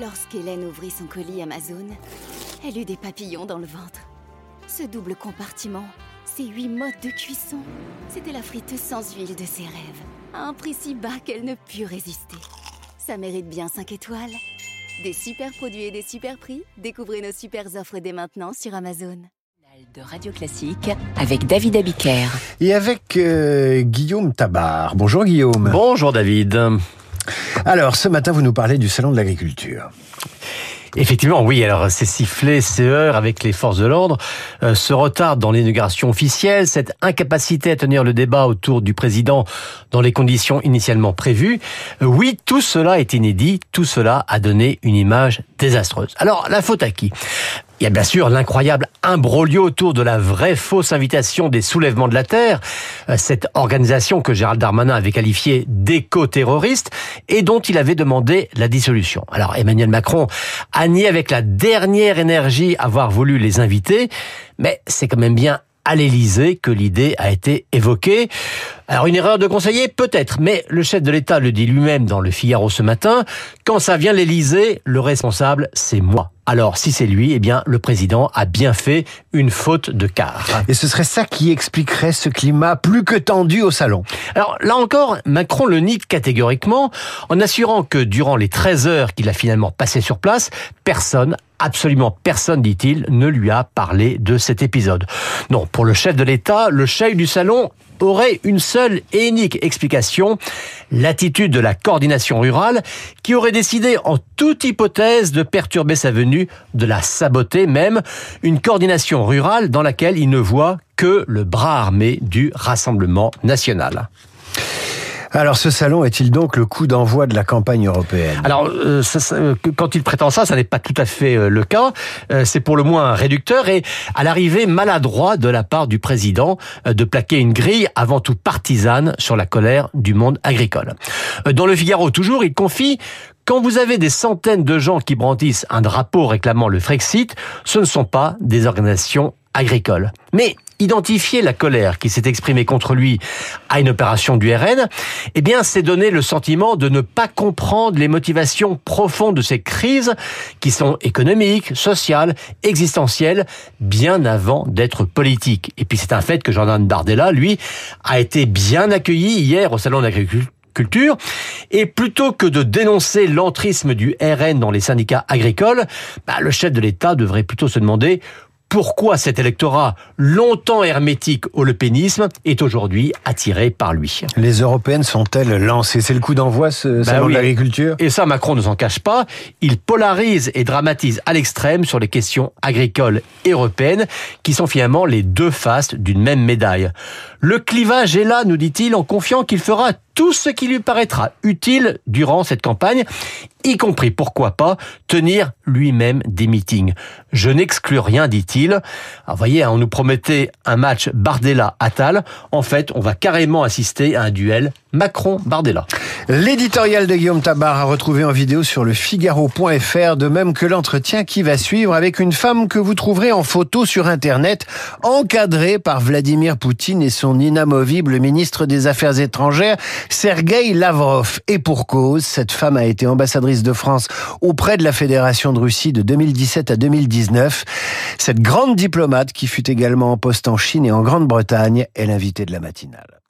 Lorsqu'Hélène ouvrit son colis Amazon, elle eut des papillons dans le ventre. Ce double compartiment, ces huit modes de cuisson, c'était la friteuse sans huile de ses rêves, à un prix si bas qu'elle ne put résister. Ça mérite bien 5 étoiles. Des super produits et des super prix, découvrez nos super offres dès maintenant sur Amazon de Radio Classique avec David Abiker. Et avec euh, Guillaume Tabar. Bonjour Guillaume. Bonjour David. Alors, ce matin, vous nous parlez du Salon de l'Agriculture. Effectivement, oui. Alors, ces sifflets, ces heures avec les forces de l'ordre, euh, ce retard dans l'inauguration officielle, cette incapacité à tenir le débat autour du président dans les conditions initialement prévues, euh, oui, tout cela est inédit. Tout cela a donné une image désastreuse. Alors, la faute à qui? Il y a bien sûr l'incroyable imbroglio autour de la vraie fausse invitation des soulèvements de la Terre, euh, cette organisation que Gérald Darmanin avait qualifiée d'éco-terroriste et dont il avait demandé la dissolution. Alors Emmanuel Macron a nié avec la dernière énergie avoir voulu les inviter, mais c'est quand même bien à l'Élysée que l'idée a été évoquée. Alors une erreur de conseiller peut-être, mais le chef de l'État le dit lui-même dans le Figaro ce matin, quand ça vient l'Élysée, le responsable c'est moi. Alors, si c'est lui, eh bien, le président a bien fait une faute de quart. Et ce serait ça qui expliquerait ce climat plus que tendu au salon. Alors, là encore, Macron le nie catégoriquement en assurant que durant les 13 heures qu'il a finalement passé sur place, personne absolument personne, dit-il, ne lui a parlé de cet épisode. Non, pour le chef de l'État, le chef du salon aurait une seule et unique explication, l'attitude de la coordination rurale qui aurait décidé en toute hypothèse de perturber sa venue, de la saboter même, une coordination rurale dans laquelle il ne voit que le bras armé du Rassemblement national. Alors ce salon est-il donc le coup d'envoi de la campagne européenne? Alors euh, euh, quand il prétend ça, ça n'est pas tout à fait euh, le cas. c'est pour le moins réducteur et à l'arrivée maladroit de la part du président de plaquer une grille avant tout partisane sur la colère du monde agricole. Dans le Figaro toujours, il confie quand vous avez des centaines de gens qui brandissent un drapeau réclamant le Frexit, ce ne sont pas des organisations agricoles. Mais identifier la colère qui s'est exprimée contre lui à une opération du RN, eh bien, c'est donner le sentiment de ne pas comprendre les motivations profondes de ces crises qui sont économiques, sociales, existentielles, bien avant d'être politiques. Et puis c'est un fait que Jordan Bardella, lui, a été bien accueilli hier au Salon d'agriculture Et plutôt que de dénoncer l'entrisme du RN dans les syndicats agricoles, bah, le chef de l'État devrait plutôt se demander pourquoi cet électorat longtemps hermétique au lepénisme est aujourd'hui attiré par lui. Les européennes sont-elles lancées? C'est le coup d'envoi ce bah salon de l'agriculture? Et ça, Macron ne s'en cache pas. Il polarise et dramatise à l'extrême sur les questions agricoles européennes, qui sont finalement les deux faces d'une même médaille. Le clivage est là, nous dit-il, en confiant qu'il fera tout ce qui lui paraîtra utile durant cette campagne, y compris, pourquoi pas, tenir lui-même des meetings. Je n'exclus rien, dit-il. vous voyez, hein, on nous promettait un match Bardella-Attal. En fait, on va carrément assister à un duel Macron-Bardella. L'éditorial de Guillaume Tabar a retrouvé en vidéo sur le Figaro.fr, de même que l'entretien qui va suivre avec une femme que vous trouverez en photo sur Internet, encadrée par Vladimir Poutine et son inamovible ministre des Affaires étrangères, Sergei Lavrov. Et pour cause, cette femme a été ambassadrice de France auprès de la Fédération de Russie de 2017 à 2019. Cette grande diplomate qui fut également en poste en Chine et en Grande-Bretagne est l'invitée de la matinale.